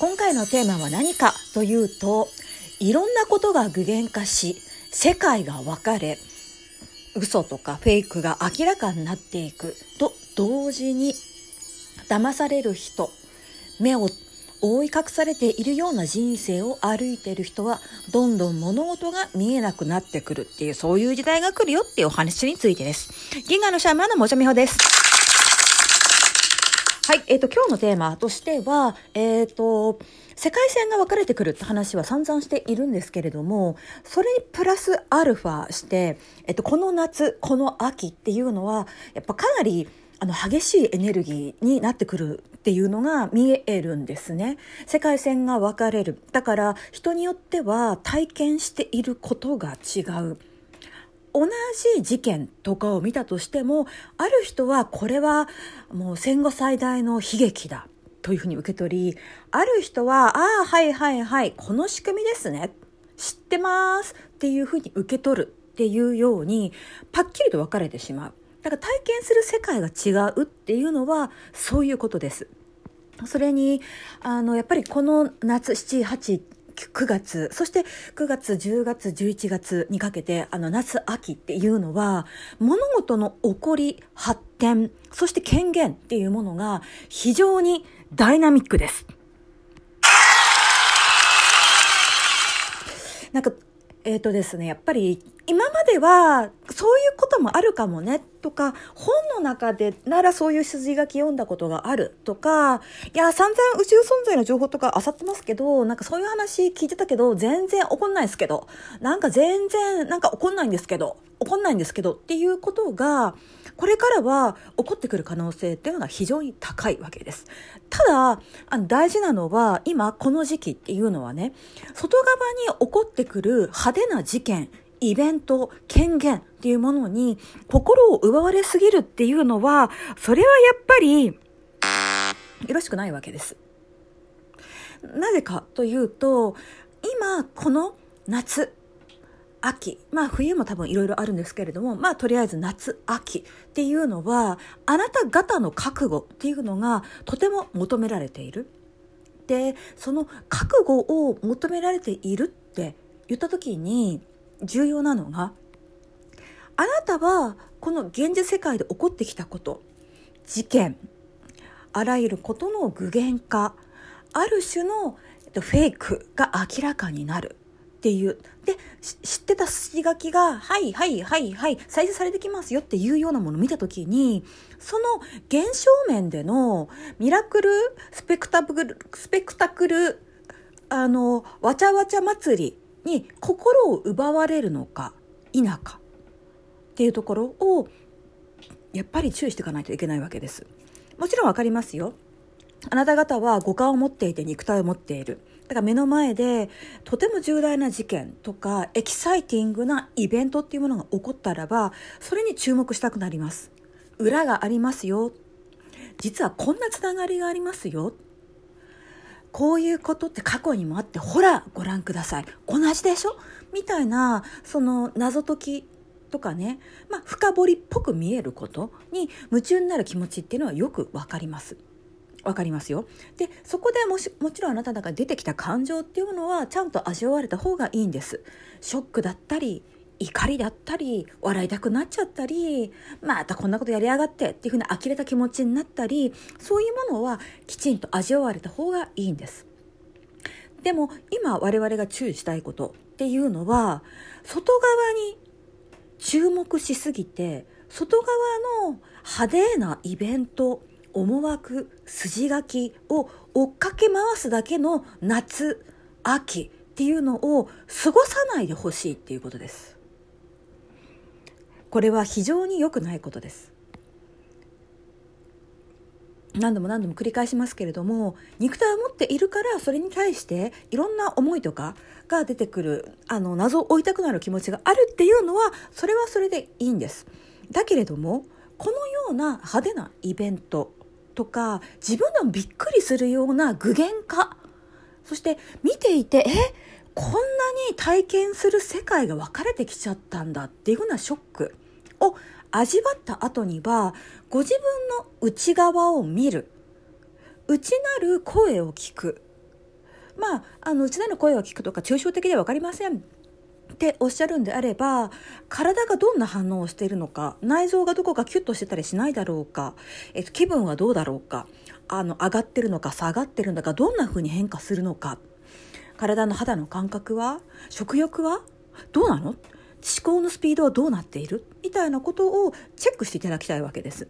今回のテーマは何かというと、いろんなことが具現化し、世界が分かれ、嘘とかフェイクが明らかになっていくと同時に、騙される人、目を覆い隠されているような人生を歩いている人は、どんどん物事が見えなくなってくるっていう、そういう時代が来るよっていうお話についてです。銀河のシャーマンのもちゃみほです。はい、えっ、ー、と、今日のテーマとしては、えっ、ー、と、世界線が分かれてくるって話は散々しているんですけれども、それにプラスアルファして、えっ、ー、と、この夏、この秋っていうのは、やっぱかなり、あの激しいエネルギーになってくるっていうのが見えるんですね。世界線が分かれる。だから人によっては体験していることが違う。同じ事件とかを見たとしても、ある人はこれはもう戦後最大の悲劇だというふうに受け取り、ある人は、ああ、はいはいはい、この仕組みですね。知ってますっていうふうに受け取るっていうように、パッキリと分かれてしまう。だから体験する世界が違うっていうのはそういうことです。それに、あの、やっぱりこの夏、7、8、9月、そして9月、10月、11月にかけて、あの、夏、秋っていうのは、物事の起こり、発展、そして権限っていうものが非常にダイナミックです。なんか、えっ、ー、とですね、やっぱり今まではそういうこともあるかもねとか、本の中でならそういう筋書き読んだことがあるとか、いや、散々宇宙存在の情報とか漁ってますけど、なんかそういう話聞いてたけど、全然起こんないですけど、なんか全然なんか起こんないんですけど、起こんないんですけどっていうことが、これからは起こってくる可能性っていうのが非常に高いわけです。ただ、あの大事なのは、今この時期っていうのはね、外側に起こってくる派手な事件、イベント、権限っていうものに心を奪われすぎるっていうのは、それはやっぱり、よろしくないわけです。なぜかというと、今、この夏、秋、まあ冬も多分いろいろあるんですけれども、まあとりあえず夏、秋っていうのは、あなた方の覚悟っていうのがとても求められている。で、その覚悟を求められているって言った時に重要なのが、あなたはこの現実世界で起こってきたこと、事件、あらゆることの具現化、ある種のフェイクが明らかになる。っていう。で、知ってた筋書きが、はいはいはいはい、再生されてきますよっていうようなものを見たときに、その現象面でのミラクルスペクタクル、スペクタクル、あの、わちゃわちゃ祭りに心を奪われるのか否かっていうところをやっぱり注意していかないといけないわけです。もちろんわかりますよ。あなた方は五感を持っていて肉体を持っている。だから目の前でとても重大な事件とかエキサイティングなイベントっていうものが起こったらばそれに注目したくなります。裏がありますよ。実はこんなつながりがありますよ。こういうことって過去にもあって、ほら、ご覧ください。同じでしょ？みたいな、その謎解きとかね、まあ、深掘りっぽく見えることに夢中になる気持ちっていうのはよくわかります。わかりますよ。で、そこでもし、もちろんあなたが出てきた感情っていうのはちゃんと味わわれた方がいいんです。ショックだったり、怒りだったり、笑いたくなっちゃったり、またこんなことやりやがってっていうふうな呆れた気持ちになったり、そういうものはきちんと味わわれた方がいいんです。でも今我々が注意したいことっていうのは、外側に注目しすぎて、外側の派手なイベント、思惑、筋書きを追っかけ回すだけの夏、秋っていうのを過ごさないでほしいっていうことです。これは非常に良くないことです。何度も何度も繰り返しますけれども肉体を持っているからそれに対していろんな思いとかが出てくるあの謎を追いたくなる気持ちがあるっていうのはそれはそれでいいんです。だけれどもこのような派手なイベントとか自分でもびっくりするような具現化そして見ていてえこんなに体験する世界が分かれてきちゃったんだっていうふうなショック。を味わった後にはご自分の内側を見る。内なる声を聞く。まあ、あの、うちなの声が聞くとか、抽象的では分かりません。っておっしゃるんであれば体がどんな反応をしているのか内臓がどこかキュッとしてたりしないだろうか、えっと、気分はどうだろうかあの上がってるのか下がってるのかどんな風に変化するのか。体の肌の感覚は食欲はどうなの？思考のスピードはどうなっている？みたいなことをチェックしていただきたいわけです。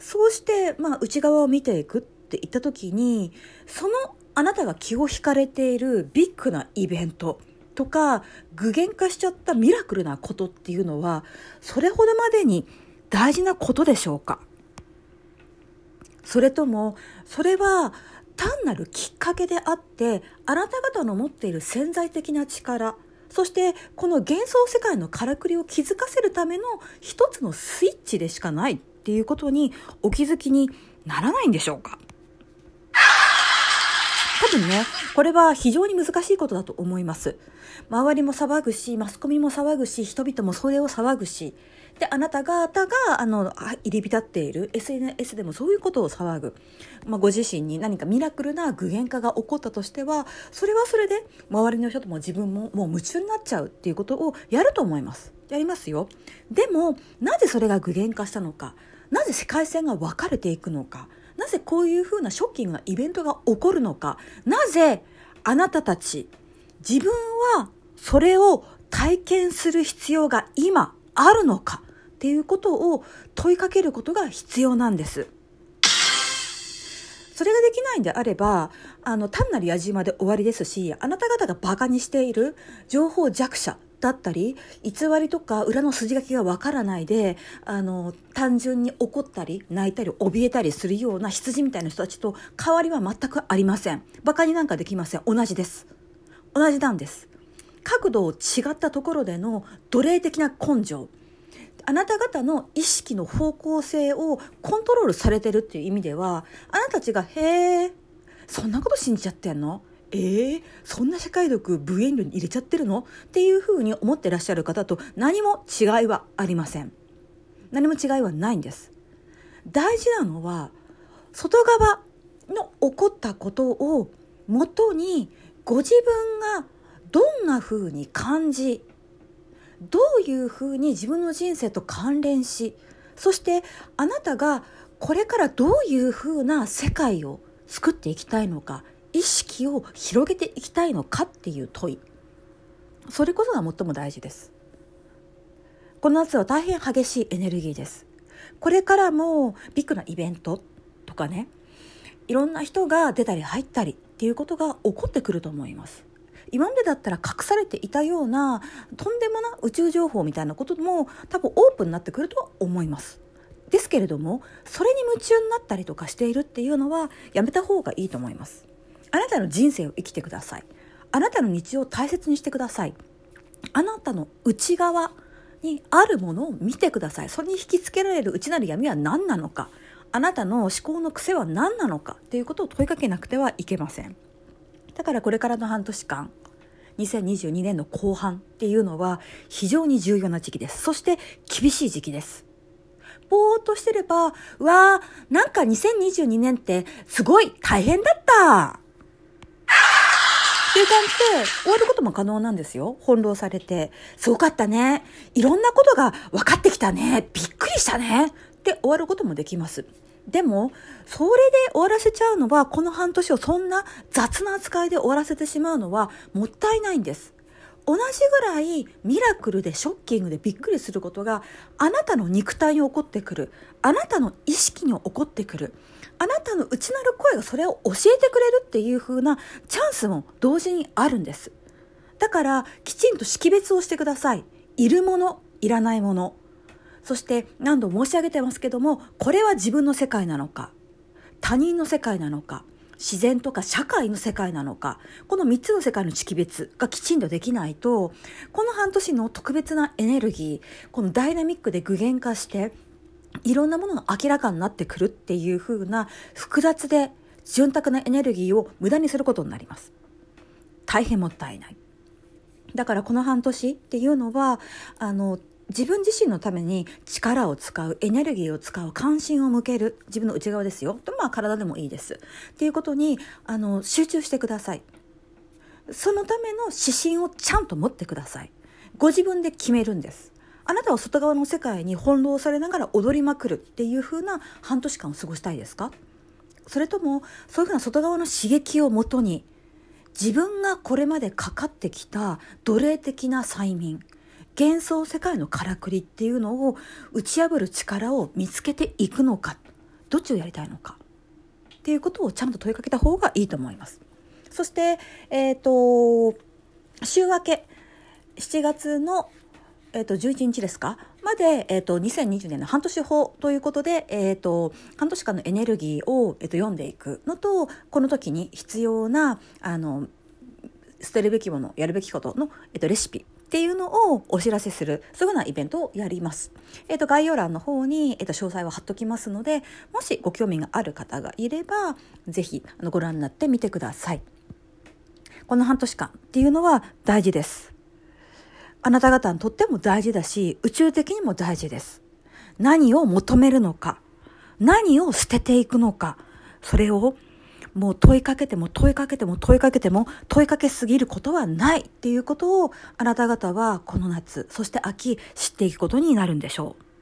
そうして、まあ、内側を見ていくって言った時にそのあなたが気を引かれているビッグなイベントとか具現化しちゃったミラクルなことっていうのはそれほどまでに大事なことでしょうか？それともそれは単なるきっかけであってあなた方の持っている潜在的な力そしてこの幻想世界のからくりを気づかせるための一つのスイッチでしかないっていうことにお気づきにならないんでしょうか？多分ね、これは非常に難しいことだと思います。周りも騒ぐし、マスコミも騒ぐし、人々もそれを騒ぐし、で、あなた方が、あの、入り浸っている SNS でもそういうことを騒ぐ。まあ、ご自身に何かミラクルな具現化が起こったとしては、それはそれで、周りの人とも自分ももう夢中になっちゃうっていうことをやると思います。やりますよ。でも、なぜそれが具現化したのか？なぜ世界線が分かれていくのか？なぜこういうふうなショッキングなイベントが起こるのか？なぜあなたたち、自分はそれを体験する必要が今あるのかっていうことを問いかけることが必要なんです。それができないんであれば、あの、単なる矢島で終わりですし、あなた方が馬鹿にしている情報弱者だったり、偽りとか裏の筋書きがわからないで、あの、単純に怒ったり、泣いたり、怯えたりするような羊みたいな人たちと変わりは全くありません。馬鹿になんかできません。同じです。同じなんです。角度を違ったところでの奴隷的な根性。あなた方の意識の方向性をコントロールされてるっていう意味では、あなたたちが、へえ、そんなこと信じちゃってんの？えー、そんな社会毒無縁量に入れちゃってるの？っていうふうに思ってらっしゃる方と何も違いはありません。何も違いはないんです。大事なのは、外側の起こったことをもとにご自分がどんなふうに感じどういうふうに自分の人生と関連しそしてあなたがこれからどういうふうな世界を作っていきたいのか意識を広げていきたいのかっていう問い。それこそが最も大事です。この夏は大変激しいエネルギーです。これからもビッグなイベントとかねいろんな人が出たり入ったりっていうことが起こってくると思います。今までだったら隠されていたようなとんでもな宇宙情報みたいなことも多分オープンになってくるとは思います。ですけれどもそれに夢中になったりとかしているっていうのはやめた方がいいと思います。あなたの人生を生きてください。あなたの日常を大切にしてください。あなたの内側にあるものを見てください。それに引きつけられる内なる闇は何なのか。あなたの思考の癖は何なのかっていうことを問いかけなくてはいけません。だからこれからの半年間2022年の後半っていうのは非常に重要な時期です。そして厳しい時期です。ぼーっとしてれば、うわー、なんか2022年ってすごい大変だったっていう感じで終わることも可能なんですよ。翻弄されて。すごかったね。いろんなことが分かってきたね。びっくりしたね。って終わることもできます。でも、それで終わらせちゃうのは、この半年をそんな雑な扱いで終わらせてしまうのはもったいないんです。同じぐらいミラクルでショッキングでびっくりすることがあなたの肉体に起こってくる。あなたの意識に起こってくる。あなたの内なる声がそれを教えてくれるっていう風なチャンスも同時にあるんです。だからきちんと識別をしてください。いるもの、いらないもの。そして何度申し上げてますけども、これは自分の世界なのか、他人の世界なのか、自然とか社会の世界なのか、この3つの世界の識別がきちんとできないと、この半年の特別なエネルギー、このダイナミックで具現化して、いろんなものが明らかになってくるっていう風な複雑で潤沢なエネルギーを無駄にすることになります。大変もったいない。だからこの半年っていうのは、あの、自分自身のために力を使う、エネルギーを使う、関心を向ける、自分の内側ですよ。と、まあ体でもいいです。っていうことに、あの、集中してください。そのための指針をちゃんと持ってください。ご自分で決めるんです。あなたは外側の世界に翻弄されながら踊りまくるっていう風な半年間を過ごしたいですか？それともそういうふうな外側の刺激をもとに自分がこれまでかかってきた奴隷的な催眠幻想世界のからくりっていうのを打ち破る力を見つけていくのかどっちをやりたいのかっていうことをちゃんと問いかけた方がいいと思います。そして、えっ、ー、と週明け7月のえっ、と、11日ですかまで、えっ、と、2020年の半年法ということで、えっ、と、半年間のエネルギーを、えっと、読んでいくのと、この時に必要な、あの、捨てるべきもの、やるべきことの、えっと、レシピっていうのをお知らせする、そういうようなイベントをやります。えっ、と、概要欄の方に、えっと、詳細を貼っときますので、もしご興味がある方がいれば、ぜひ、あの、ご覧になってみてください。この半年間っていうのは大事です。あなた方にとっても大事だし、宇宙的にも大事です。何を求めるのか、何を捨てていくのか、それをもう問いかけても問いかけても問いかけても問いかけすぎることはないっていうことをあなた方はこの夏、そして秋知っていくことになるんでしょう。